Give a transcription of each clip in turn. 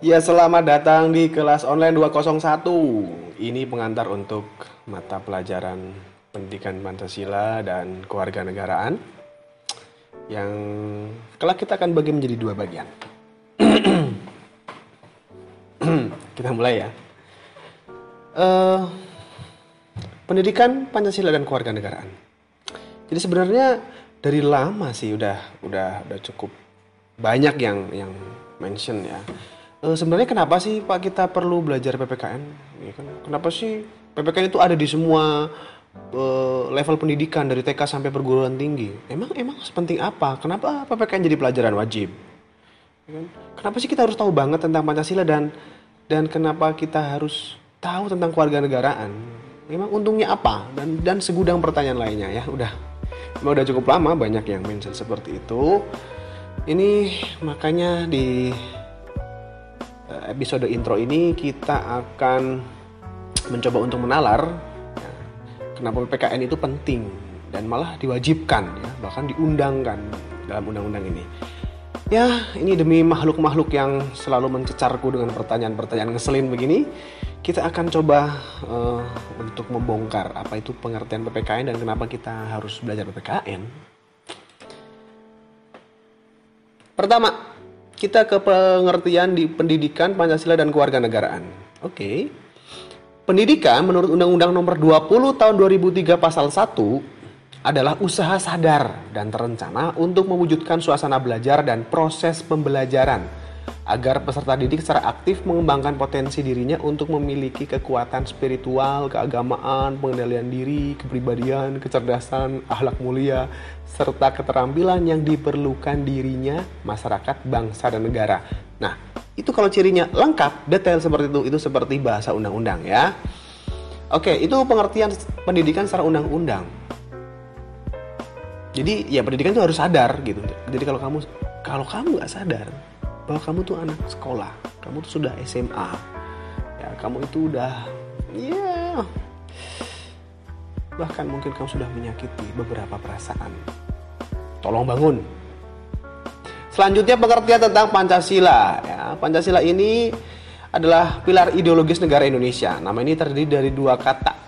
Ya, selamat datang di kelas online 201. Ini pengantar untuk mata pelajaran pendidikan Pancasila dan kewarganegaraan yang kelak kita akan bagi menjadi dua bagian. kita mulai ya. Uh, pendidikan Pancasila dan kewarganegaraan. Jadi sebenarnya dari lama sih udah udah udah cukup banyak yang yang mention ya e, sebenarnya kenapa sih Pak kita perlu belajar PPKN? Ya kan? Kenapa sih PPKN itu ada di semua e, level pendidikan dari TK sampai perguruan tinggi? Emang emang sepenting apa? Kenapa PPKN jadi pelajaran wajib? Ya kan? Kenapa sih kita harus tahu banget tentang Pancasila dan dan kenapa kita harus tahu tentang keluarga negaraan? Emang untungnya apa? Dan dan segudang pertanyaan lainnya ya. Udah, udah cukup lama banyak yang mention seperti itu. Ini makanya di Eh, episode intro ini kita akan mencoba untuk menalar ya, kenapa PPKN itu penting dan malah diwajibkan ya, bahkan diundangkan dalam undang-undang ini. Ya, ini demi makhluk-makhluk yang selalu mencecarku dengan pertanyaan-pertanyaan ngeselin begini, kita akan coba uh, untuk membongkar apa itu pengertian PPKN dan kenapa kita harus belajar PPKN. Pertama, kita ke pengertian di pendidikan Pancasila dan kewarganegaraan. Oke. Okay. Pendidikan menurut Undang-Undang Nomor 20 Tahun 2003 Pasal 1 adalah usaha sadar dan terencana untuk mewujudkan suasana belajar dan proses pembelajaran agar peserta didik secara aktif mengembangkan potensi dirinya untuk memiliki kekuatan spiritual, keagamaan, pengendalian diri, kepribadian, kecerdasan, akhlak mulia, serta keterampilan yang diperlukan dirinya, masyarakat, bangsa, dan negara. Nah, itu kalau cirinya lengkap, detail seperti itu, itu seperti bahasa undang-undang ya. Oke, itu pengertian pendidikan secara undang-undang. Jadi ya pendidikan itu harus sadar gitu. Jadi kalau kamu kalau kamu nggak sadar, bahwa kamu tuh anak sekolah. Kamu tuh sudah SMA ya kamu itu udah ya yeah, bahkan mungkin kamu sudah menyakiti beberapa perasaan. Tolong bangun. Selanjutnya pengertian tentang Pancasila. Ya Pancasila ini adalah pilar ideologis negara Indonesia. Nama ini terdiri dari dua kata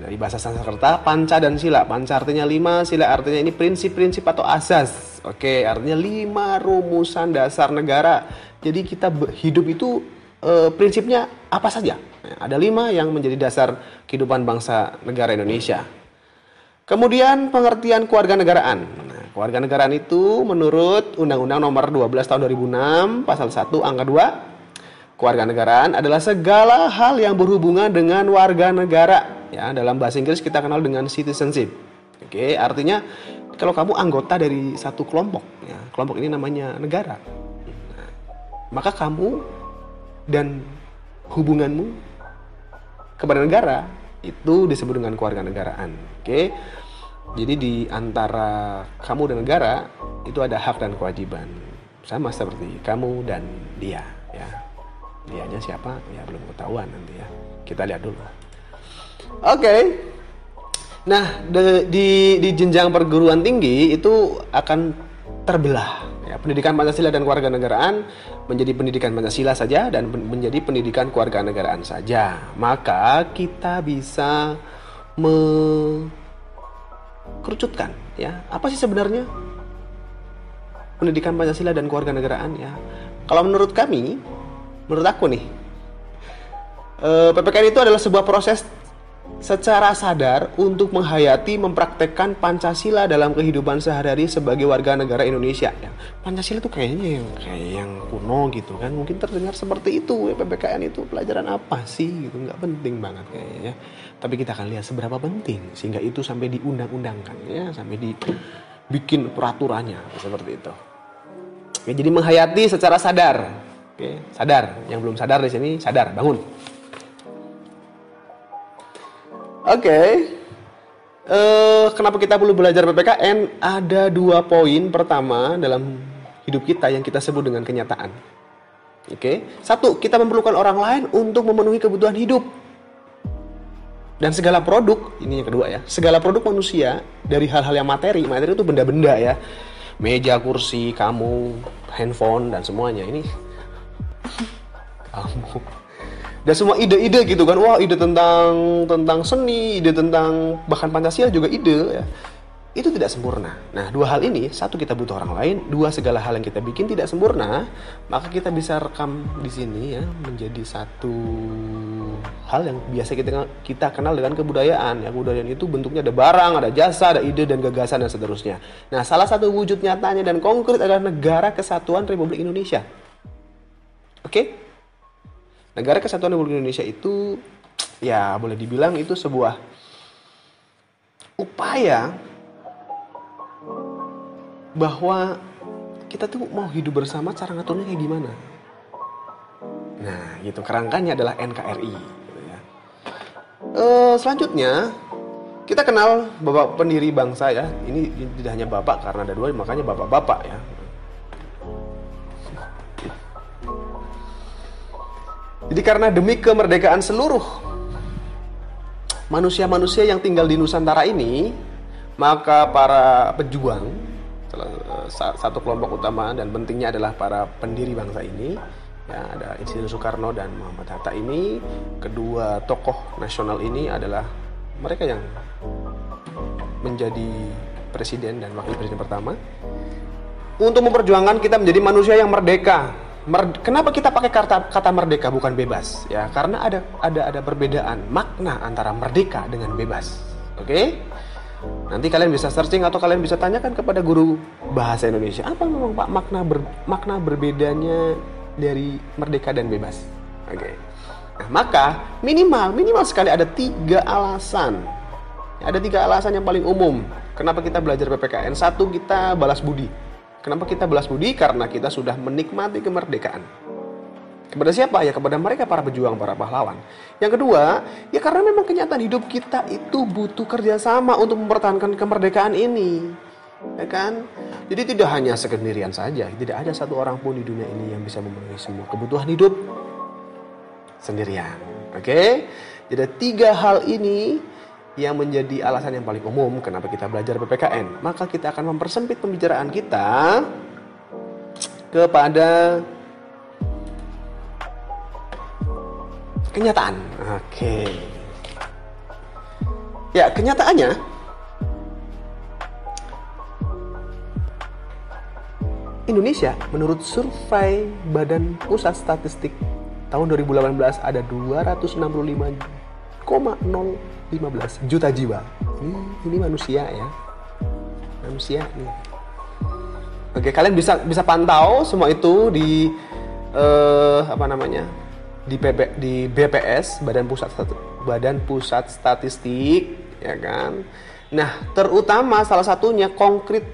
dari bahasa Sanskerta panca dan sila panca artinya lima sila artinya ini prinsip-prinsip atau asas Oke, artinya lima rumusan dasar negara. Jadi kita hidup itu e, prinsipnya apa saja? Ada lima yang menjadi dasar kehidupan bangsa negara Indonesia. Kemudian pengertian keluarga negaraan. Nah, keluarga negaraan itu menurut Undang-Undang Nomor 12 Tahun 2006 Pasal 1 Angka 2 keluarga negaraan adalah segala hal yang berhubungan dengan warga negara. Ya, dalam bahasa Inggris kita kenal dengan citizenship. Oke, artinya kalau kamu anggota dari satu kelompok, ya, kelompok ini namanya negara, nah, maka kamu dan hubunganmu kepada negara itu disebut dengan keluarga negaraan. Oke, jadi di antara kamu dan negara itu ada hak dan kewajiban, sama seperti kamu dan dia. Ya, dianya siapa? Ya belum ketahuan nanti ya. Kita lihat dulu. Oke. Okay. Nah, de, di di jenjang perguruan tinggi itu akan terbelah. Ya, pendidikan Pancasila dan kewarganegaraan menjadi pendidikan Pancasila saja dan menjadi pendidikan kewarganegaraan saja. Maka kita bisa mengerucutkan ya, apa sih sebenarnya pendidikan Pancasila dan kewarganegaraan ya? Kalau menurut kami, menurut aku nih, eh, PPKN itu adalah sebuah proses secara sadar untuk menghayati mempraktekkan Pancasila dalam kehidupan sehari-hari sebagai warga negara Indonesia. Ya, Pancasila itu kayaknya yang kayak yang kuno gitu kan. Mungkin terdengar seperti itu ya PPKN itu pelajaran apa sih gitu nggak penting banget kayaknya. Tapi kita akan lihat seberapa penting sehingga itu sampai diundang-undangkan ya, sampai dibikin peraturannya seperti itu. Oke, jadi menghayati secara sadar. Oke, sadar. Yang belum sadar di sini sadar, bangun. Oke. Uh, kenapa kita perlu belajar PPKN? Ada dua poin pertama dalam hidup kita yang kita sebut dengan kenyataan. Oke. Okay. Satu, kita memerlukan orang lain untuk memenuhi kebutuhan hidup. Dan segala produk, ini yang kedua ya, segala produk manusia dari hal-hal yang materi, materi itu benda-benda ya, meja, kursi, kamu, handphone dan semuanya ini kamu dan semua ide-ide gitu kan wah ide tentang tentang seni ide tentang bahkan pancasila juga ide ya itu tidak sempurna. Nah, dua hal ini, satu kita butuh orang lain, dua segala hal yang kita bikin tidak sempurna, maka kita bisa rekam di sini ya menjadi satu hal yang biasa kita kita kenal dengan kebudayaan. Ya, kebudayaan itu bentuknya ada barang, ada jasa, ada ide dan gagasan dan seterusnya. Nah, salah satu wujud nyatanya dan konkret adalah Negara Kesatuan Republik Indonesia. Oke? Negara Kesatuan Republik Indonesia itu ya boleh dibilang itu sebuah upaya bahwa kita tuh mau hidup bersama cara ngaturnya kayak gimana. Nah, gitu kerangkanya adalah NKRI. Gitu ya. E, selanjutnya kita kenal bapak pendiri bangsa ya. Ini tidak hanya bapak karena ada dua, makanya bapak-bapak ya. Jadi karena demi kemerdekaan seluruh manusia-manusia yang tinggal di Nusantara ini, maka para pejuang Eh, satu kelompok utama dan pentingnya adalah para pendiri bangsa ini ya ada Insinyur Soekarno dan Muhammad Hatta ini kedua tokoh nasional ini adalah mereka yang menjadi presiden dan wakil presiden pertama. Untuk memperjuangkan kita menjadi manusia yang merdeka Mer kenapa kita pakai kata kata merdeka bukan bebas ya karena ada ada ada perbedaan makna antara merdeka dengan bebas oke okay? Nanti kalian bisa searching atau kalian bisa tanyakan kepada guru bahasa Indonesia apa memang Pak makna ber, makna berbedanya dari merdeka dan bebas. Oke. Okay. Nah, maka minimal minimal sekali ada tiga alasan. Ada tiga alasan yang paling umum kenapa kita belajar PPKN. Satu kita balas budi. Kenapa kita balas budi? Karena kita sudah menikmati kemerdekaan. Kepada siapa? Ya kepada mereka para pejuang, para pahlawan. Yang kedua, ya karena memang kenyataan hidup kita itu butuh kerjasama untuk mempertahankan kemerdekaan ini. Ya kan? Jadi tidak hanya sekendirian saja, tidak ada satu orang pun di dunia ini yang bisa memenuhi semua kebutuhan hidup sendirian. Oke? Jadi tiga hal ini yang menjadi alasan yang paling umum kenapa kita belajar PPKN. Maka kita akan mempersempit pembicaraan kita kepada kenyataan. Oke. Ya, kenyataannya Indonesia menurut survei Badan Pusat Statistik tahun 2018 ada 265,015 juta jiwa. Ini, ini manusia ya. Manusia nih. Oke, kalian bisa bisa pantau semua itu di uh, apa namanya? di, PP, di BPS Badan Pusat Badan Pusat Statistik ya kan. Nah, terutama salah satunya konkret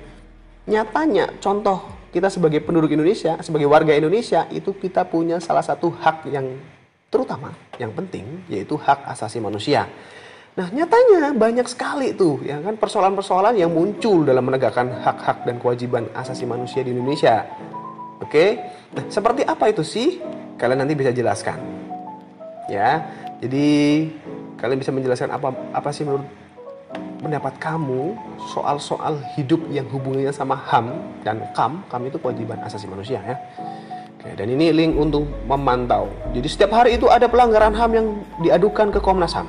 nyatanya contoh kita sebagai penduduk Indonesia, sebagai warga Indonesia itu kita punya salah satu hak yang terutama, yang penting yaitu hak asasi manusia. Nah, nyatanya banyak sekali tuh ya kan persoalan-persoalan yang muncul dalam menegakkan hak-hak dan kewajiban asasi manusia di Indonesia. Oke. Nah, seperti apa itu sih? kalian nanti bisa jelaskan. Ya. Jadi kalian bisa menjelaskan apa apa sih menurut pendapat kamu soal-soal hidup yang hubungannya sama HAM dan KAM. KAM itu kewajiban asasi manusia ya. Oke, dan ini link untuk memantau. Jadi setiap hari itu ada pelanggaran HAM yang diadukan ke Komnas HAM.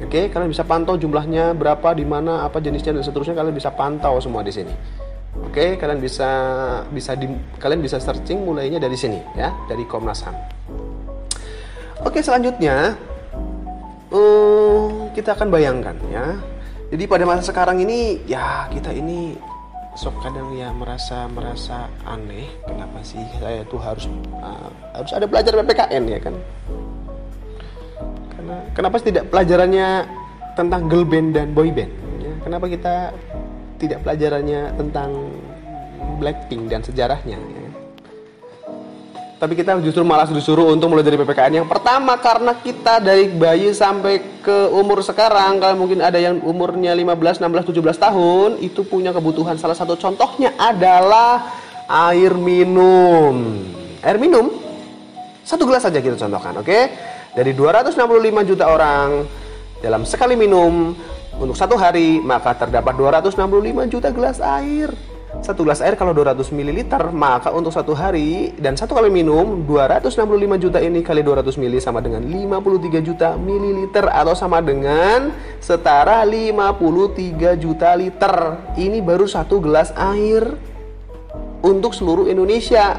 Oke, kalian bisa pantau jumlahnya berapa, di mana, apa jenisnya dan seterusnya kalian bisa pantau semua di sini. Oke, kalian bisa bisa di, kalian bisa searching mulainya dari sini ya, dari Komnas HAM. Oke, selanjutnya um, kita akan bayangkan ya. Jadi pada masa sekarang ini ya kita ini sok kadang ya merasa merasa aneh kenapa sih saya tuh harus uh, harus ada belajar PPKN ya kan karena kenapa tidak pelajarannya tentang girl band dan boy band ya? kenapa kita tidak pelajarannya tentang Blackpink dan sejarahnya. Ya. Tapi kita justru malah disuruh untuk mulai dari PPKN yang pertama karena kita dari bayi sampai ke umur sekarang kalau mungkin ada yang umurnya 15, 16, 17 tahun itu punya kebutuhan salah satu contohnya adalah air minum. Air minum satu gelas saja kita contohkan, oke? Okay? Dari 265 juta orang dalam sekali minum untuk satu hari maka terdapat 265 juta gelas air. Satu gelas air kalau 200 ml, maka untuk satu hari dan satu kali minum 265 juta ini kali 200 ml sama dengan 53 juta mililiter atau sama dengan setara 53 juta liter. Ini baru satu gelas air untuk seluruh Indonesia.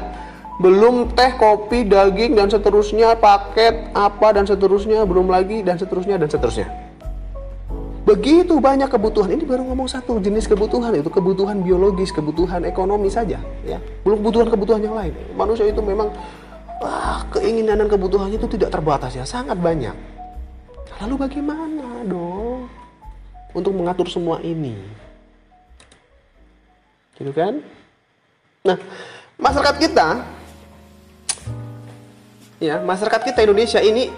Belum teh, kopi, daging dan seterusnya, paket apa dan seterusnya, belum lagi dan seterusnya dan seterusnya. Begitu banyak kebutuhan. Ini baru ngomong satu jenis kebutuhan itu kebutuhan biologis, kebutuhan ekonomi saja, ya. Belum kebutuhan-kebutuhan yang lain. Manusia itu memang wah, keinginan dan kebutuhannya itu tidak terbatas ya, sangat banyak. Lalu bagaimana dong untuk mengatur semua ini? Gitu kan? Nah, masyarakat kita ya, masyarakat kita Indonesia ini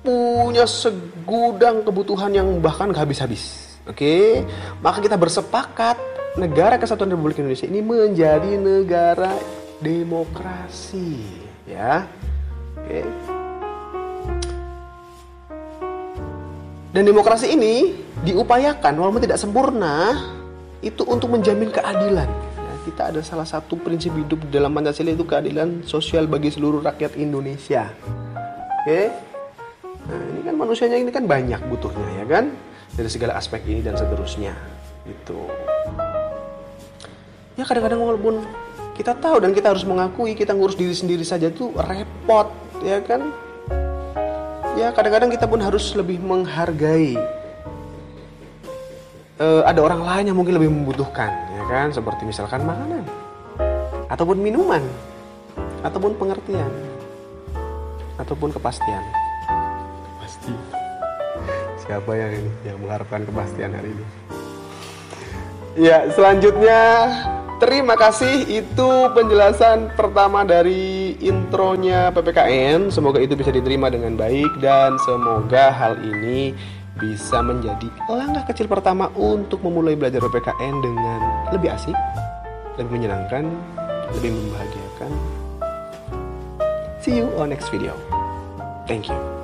punya segudang kebutuhan yang bahkan gak habis-habis. Oke, maka kita bersepakat negara kesatuan Republik Indonesia ini menjadi negara demokrasi, ya. Oke. Dan demokrasi ini diupayakan walaupun tidak sempurna itu untuk menjamin keadilan. Ya, kita ada salah satu prinsip hidup dalam Pancasila itu keadilan sosial bagi seluruh rakyat Indonesia. Oke. Nah, ini kan manusianya ini kan banyak butuhnya ya kan dari segala aspek ini dan seterusnya itu. Ya kadang-kadang walaupun kita tahu dan kita harus mengakui kita ngurus diri sendiri saja itu repot ya kan. Ya kadang-kadang kita pun harus lebih menghargai uh, ada orang lain yang mungkin lebih membutuhkan ya kan seperti misalkan makanan ataupun minuman ataupun pengertian ataupun kepastian pasti. Siapa yang ini yang mengharapkan kepastian hari ini? Ya, selanjutnya terima kasih itu penjelasan pertama dari intronya PPKN. Semoga itu bisa diterima dengan baik dan semoga hal ini bisa menjadi langkah kecil pertama untuk memulai belajar PPKN dengan lebih asik, lebih menyenangkan, lebih membahagiakan. See you on next video. Thank you.